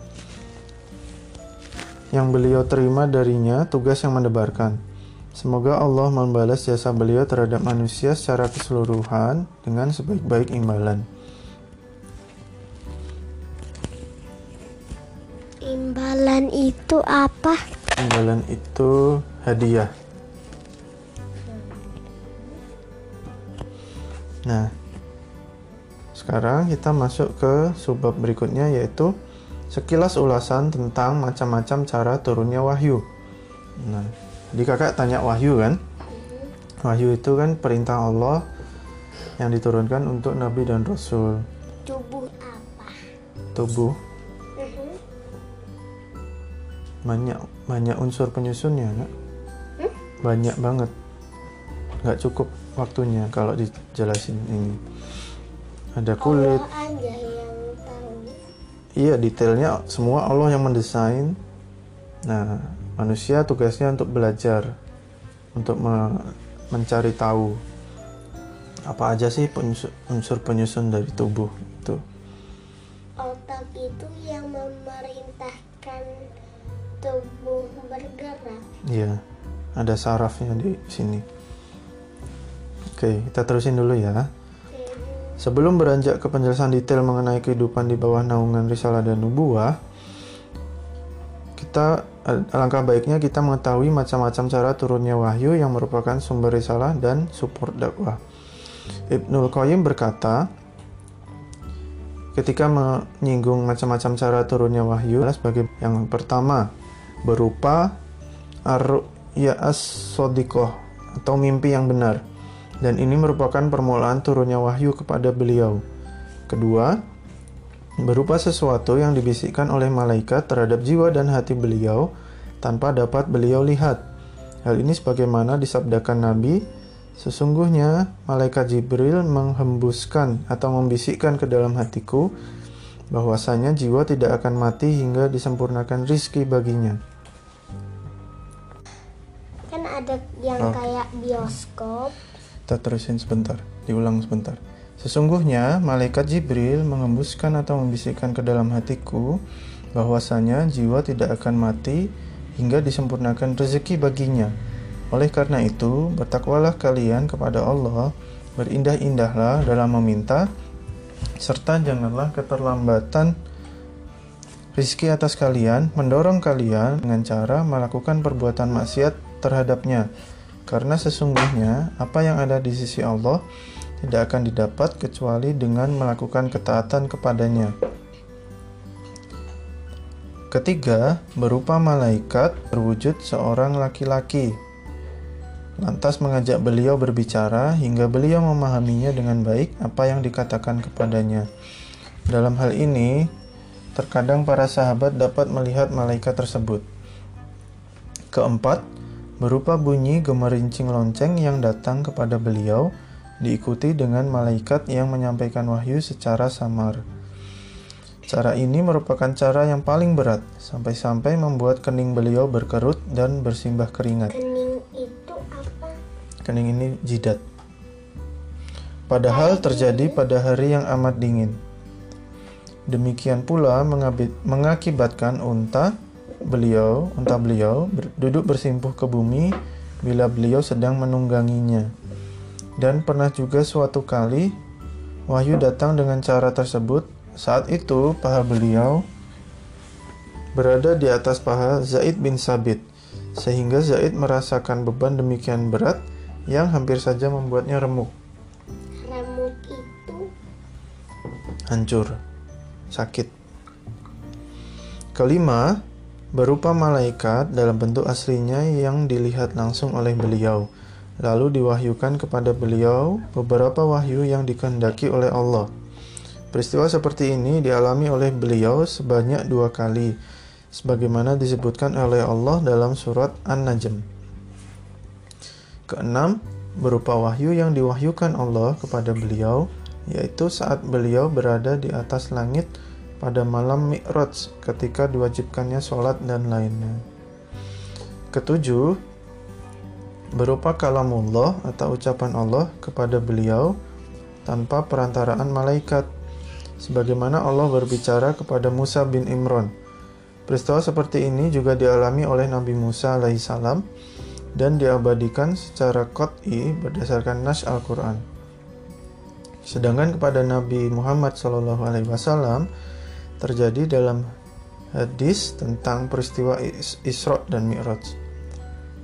yang beliau terima darinya tugas yang mendebarkan. Semoga Allah membalas jasa beliau terhadap manusia secara keseluruhan dengan sebaik-baik imbalan.
imbalan itu apa
Imbalan itu hadiah. Nah, sekarang kita masuk ke subbab berikutnya yaitu sekilas ulasan tentang macam-macam cara turunnya wahyu. Nah, jadi kakak tanya wahyu kan? Wahyu itu kan perintah Allah yang diturunkan untuk nabi dan rasul.
tubuh apa
tubuh
Mhm.
banyak banyak unsur penyusunnya nak
Hmm?
banyak banget nggak cukup waktunya kalau dijelasin ini ada kulit
Allah aja yang tahu.
iya detailnya semua Allah yang mendesain nah manusia tugasnya untuk belajar untuk me- mencari tahu apa aja sih unsur penyusun dari tubuh itu
Otak itu yang memerintahkan tubuh bergerak.
Iya, ada sarafnya di sini. Oke, kita terusin dulu ya. Sebelum beranjak ke penjelasan detail mengenai kehidupan di bawah naungan risalah dan nubuah, kita alangkah baiknya kita mengetahui macam-macam cara turunnya wahyu yang merupakan sumber risalah dan support dakwah. Ibnul Qayyim berkata, ketika menyinggung macam-macam cara turunnya wahyu sebagai yang pertama berupa ar-ru'ya as-sodiqoh atau mimpi yang benar dan ini merupakan permulaan turunnya wahyu kepada beliau. Kedua, berupa sesuatu yang dibisikkan oleh malaikat terhadap jiwa dan hati beliau tanpa dapat beliau lihat. Hal ini sebagaimana disabdakan Nabi, sesungguhnya malaikat Jibril menghembuskan atau membisikkan ke dalam hatiku bahwasanya jiwa tidak akan mati hingga disempurnakan rizki baginya.
Kan ada yang
Oh.
kayak bioskop.
Kita terusin sebentar, diulang sebentar. Sesungguhnya malaikat Jibril mengembuskan atau membisikkan ke dalam hatiku bahwasanya jiwa tidak akan mati hingga disempurnakan rezeki baginya. Oleh karena itu, bertakwalah kalian kepada Allah, berindah-indahlah dalam meminta, serta janganlah keterlambatan rizki atas kalian, mendorong kalian dengan cara melakukan perbuatan maksiat terhadapnya. Karena sesungguhnya apa yang ada di sisi Allah tidak akan didapat kecuali dengan melakukan ketaatan kepadanya. Ketiga, berupa malaikat berwujud seorang laki-laki. Lantas mengajak beliau berbicara hingga beliau memahaminya dengan baik apa yang dikatakan kepadanya. Dalam hal ini, terkadang para sahabat dapat melihat malaikat tersebut. Keempat, berupa bunyi gemerincing lonceng yang datang kepada beliau, diikuti dengan malaikat yang menyampaikan wahyu secara samar. Cara ini merupakan cara yang paling berat, sampai-sampai membuat kening beliau berkerut dan bersimbah keringat.
Kening itu apa?
Kening ini jidat. Padahal terjadi pada hari yang amat dingin. Demikian pula mengabit- mengakibatkan unta beliau, unta beliau ber- duduk bersimpuh ke bumi bila beliau sedang menungganginya. Dan pernah juga suatu kali wahyu datang dengan cara tersebut. Saat itu paha beliau berada di atas paha Zaid bin Sabit, sehingga Zaid merasakan beban demikian berat yang hampir saja membuatnya remuk,
Remuk itu
hancur, sakit. Kelima, berupa malaikat dalam bentuk aslinya yang dilihat langsung oleh beliau, lalu diwahyukan kepada beliau beberapa wahyu yang dikehendaki oleh Allah. Peristiwa seperti ini dialami oleh beliau sebanyak dua kali, sebagaimana disebutkan oleh Allah dalam surat An-Najm. Keenam, berupa wahyu yang diwahyukan Allah kepada beliau, yaitu saat beliau berada di atas langit pada malam Mi'raj ketika diwajibkannya sholat dan lainnya. Ketujuh, berupa kalamullah atau ucapan Allah kepada beliau tanpa perantaraan malaikat, sebagaimana Allah berbicara kepada Musa bin Imran. Peristiwa seperti ini juga dialami oleh Nabi Musa alaihissalam dan diabadikan secara qat'i berdasarkan nas Al-Quran. Sedangkan kepada Nabi Muhammad SAW terjadi dalam hadis tentang peristiwa Is- Isra dan Mi'raj.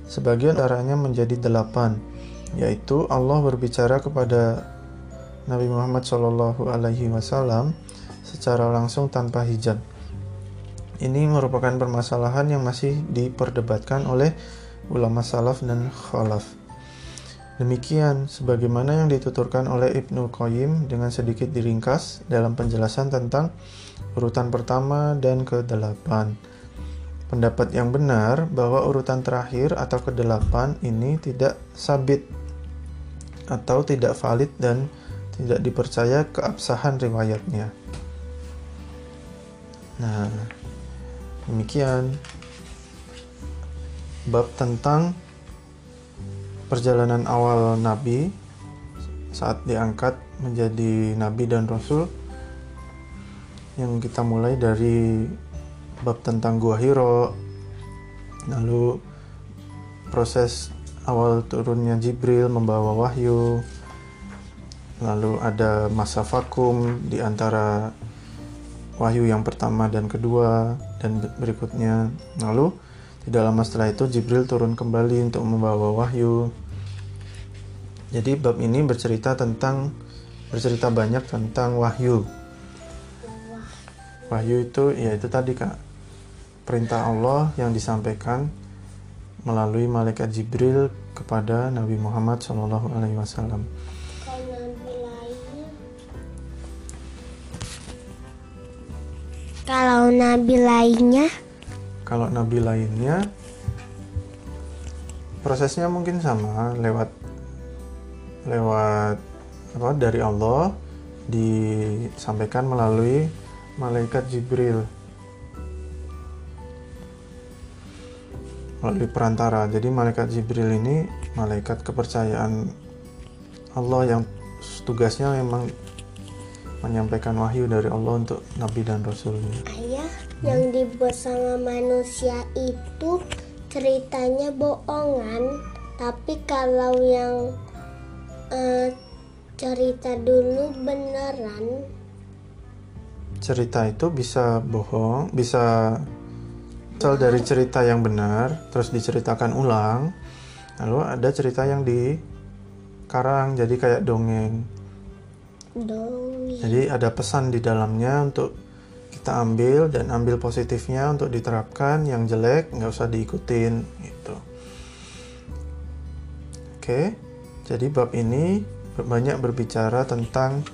Sebagian arahnya menjadi delapan, yaitu Allah berbicara kepada Nabi Muhammad SAW secara langsung tanpa hijab. Ini merupakan permasalahan yang masih diperdebatkan oleh ulama salaf dan khalaf. Demikian sebagaimana yang dituturkan oleh Ibnu Qayyim dengan sedikit diringkas dalam penjelasan tentang urutan pertama dan kedelapan. Pendapat yang benar bahwa urutan terakhir atau kedelapan ini tidak sabit atau tidak valid dan tidak dipercaya keabsahan riwayatnya. Nah, demikian bab tentang perjalanan awal Nabi saat diangkat menjadi Nabi dan Rasul yang kita mulai dari bab tentang Gua Hiro lalu proses awal turunnya Jibril membawa wahyu lalu ada masa vakum di antara wahyu yang pertama dan kedua dan berikutnya lalu tidak lama setelah itu Jibril turun kembali untuk membawa wahyu. Jadi bab ini bercerita tentang bercerita banyak tentang wahyu. Wahyu itu ya itu tadi Kak. Perintah Allah yang disampaikan melalui malaikat Jibril kepada Nabi Muhammad Shallallahu alaihi wasallam.
Kalau nabi lainnya
kalau nabi lainnya prosesnya mungkin sama lewat lewat apa dari Allah disampaikan melalui malaikat Jibril melalui perantara. Jadi malaikat Jibril ini malaikat kepercayaan Allah yang tugasnya memang menyampaikan wahyu dari Allah untuk nabi dan rasulnya.
Ayah, yang dibuat sama manusia itu ceritanya bohongan tapi kalau yang uh, cerita dulu beneran
cerita itu bisa bohong bisa asal dari cerita yang benar terus diceritakan ulang lalu ada cerita yang dikarang jadi kayak dongeng.
Dongeng.
Jadi ada pesan di dalamnya untuk kita ambil dan ambil positifnya untuk diterapkan yang jelek nggak usah diikutin gitu. Oke jadi bab ini banyak berbicara tentang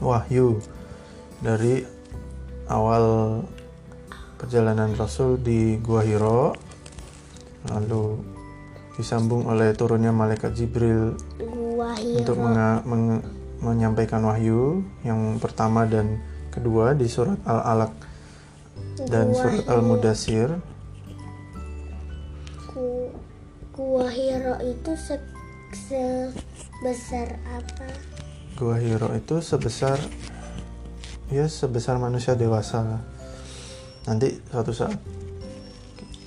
wahyu dari awal perjalanan Rasul di Gua Hiro lalu disambung oleh turunnya malaikat Jibril untuk menyampaikan wahyu yang pertama dan kedua di surat Al-Alaq dan surat Al-Mudassir.
Gua Hiro itu se sebesar apa?
Gua Hiro itu sebesar ya sebesar manusia dewasa. Nanti suatu saat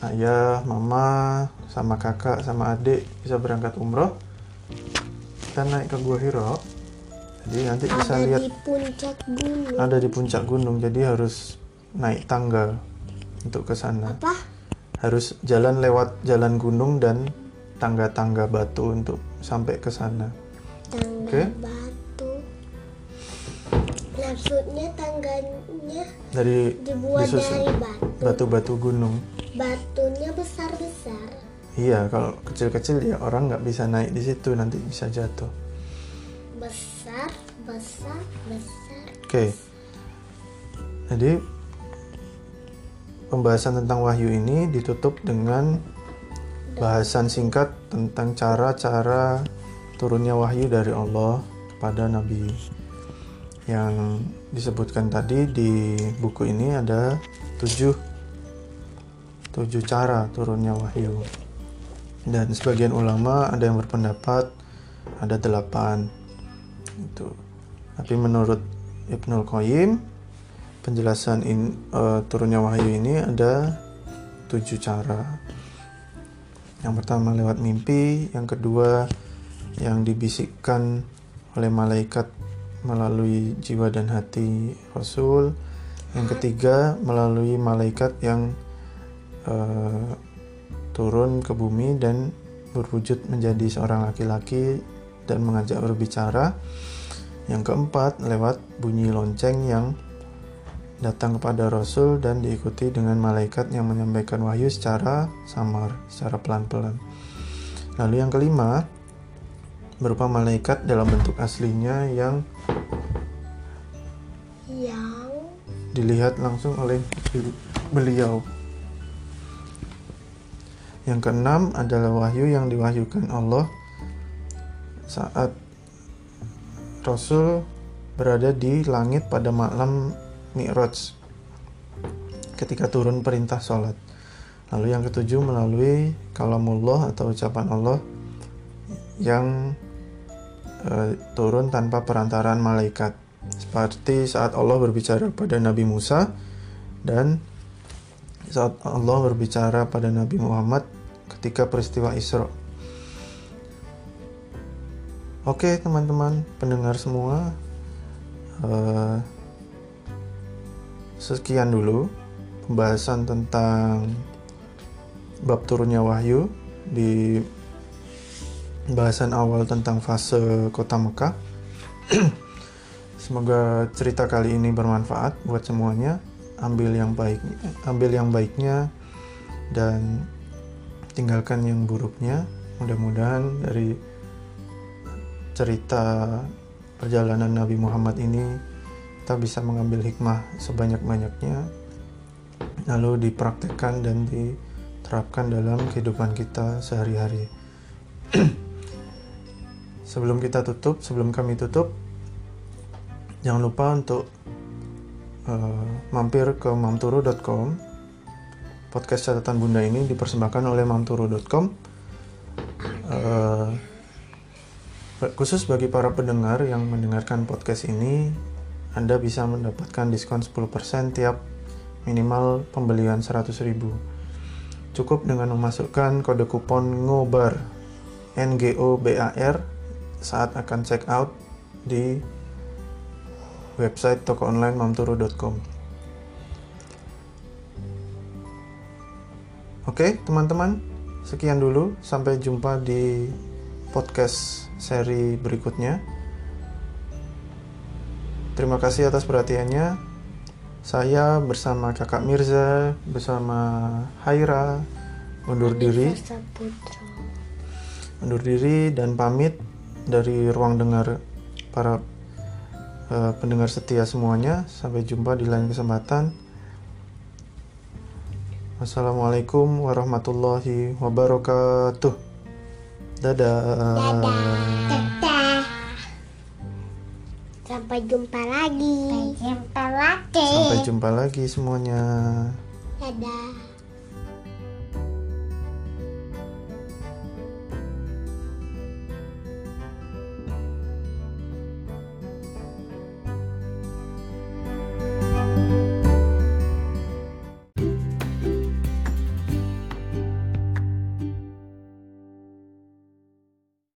ayah, mama, sama kakak, sama adik bisa berangkat umroh. Kita naik ke Gua Hiro. Jadi nanti
ada
bisa lihat
di puncak gunung.
ada di puncak gunung jadi harus naik tangga untuk ke sana.
Apa?
Harus jalan lewat jalan gunung dan tangga-tangga batu untuk sampai ke sana.
Tangga okay? Maksudnya tangganya
dari
dibuat dari batu.
Batu-batu gunung.
Batunya besar-besar.
Iya kalau kecil-kecil ya orang nggak bisa naik di situ nanti bisa jatuh.
Besar besar besar.
Oke. Okay. jadi pembahasan tentang wahyu ini ditutup dengan bahasan singkat tentang cara-cara turunnya wahyu dari Allah kepada Nabi yang disebutkan tadi di buku ini ada tujuh tujuh cara turunnya wahyu. Dan sebagian ulama ada yang berpendapat ada delapan. Itu. Tapi menurut Ibnul Qayyim penjelasan in, uh, turunnya wahyu ini ada tujuh cara. Yang pertama lewat mimpi. Yang kedua yang dibisikkan oleh malaikat melalui jiwa dan hati Rasul yang ketiga melalui malaikat yang uh, turun ke bumi dan berwujud menjadi seorang laki-laki dan mengajak berbicara yang keempat, lewat bunyi lonceng yang datang kepada Rasul dan diikuti dengan malaikat yang menyampaikan wahyu secara samar, secara pelan-pelan. Lalu yang kelima, berupa malaikat dalam bentuk aslinya yang
yang
dilihat langsung oleh beliau. Yang keenam adalah wahyu yang diwahyukan Allah saat Rasul berada di langit pada malam Mi'raj ketika turun perintah sholat. Lalu yang ketujuh melalui kalamullah atau ucapan Allah yang uh, turun tanpa perantaran malaikat. Seperti saat Allah berbicara pada Nabi Musa dan saat Allah berbicara pada Nabi Muhammad ketika peristiwa Isra. Oke, teman-teman, pendengar semua, uh, sekian dulu pembahasan tentang bab turunnya wahyu di bahasan awal tentang fase kota Mekah. <clears throat> Semoga cerita kali ini bermanfaat buat semuanya. Ambil yang baik, ambil yang baiknya dan tinggalkan yang buruknya. Mudah-mudahan dari cerita perjalanan Nabi Muhammad ini kita bisa mengambil hikmah sebanyak-banyaknya lalu dipraktekkan dan diterapkan dalam kehidupan kita sehari-hari. <clears throat> sebelum kita tutup, sebelum kami tutup, jangan lupa untuk uh, mampir ke mamturu.com podcast catatan bunda ini dipersembahkan oleh mamturu.com uh, khusus bagi para pendengar yang mendengarkan podcast ini anda bisa mendapatkan diskon 10% tiap minimal pembelian 100.000 cukup dengan memasukkan kode kupon ngobar NGOBAR saat akan check out di website toko online mamturu.com. Oke, teman-teman, sekian dulu. Sampai jumpa di podcast seri berikutnya. Terima kasih atas perhatiannya. Saya bersama Kakak Mirza, bersama Haira, undur diri. Undur diri dan pamit dari ruang dengar para uh, pendengar setia semuanya. Sampai jumpa di lain kesempatan. Wassalamualaikum warahmatullahi wabarakatuh. Dadah.
Dadah. Sampai jumpa lagi.
Sampai jumpa lagi.
Sampai jumpa lagi semuanya.
Dadah.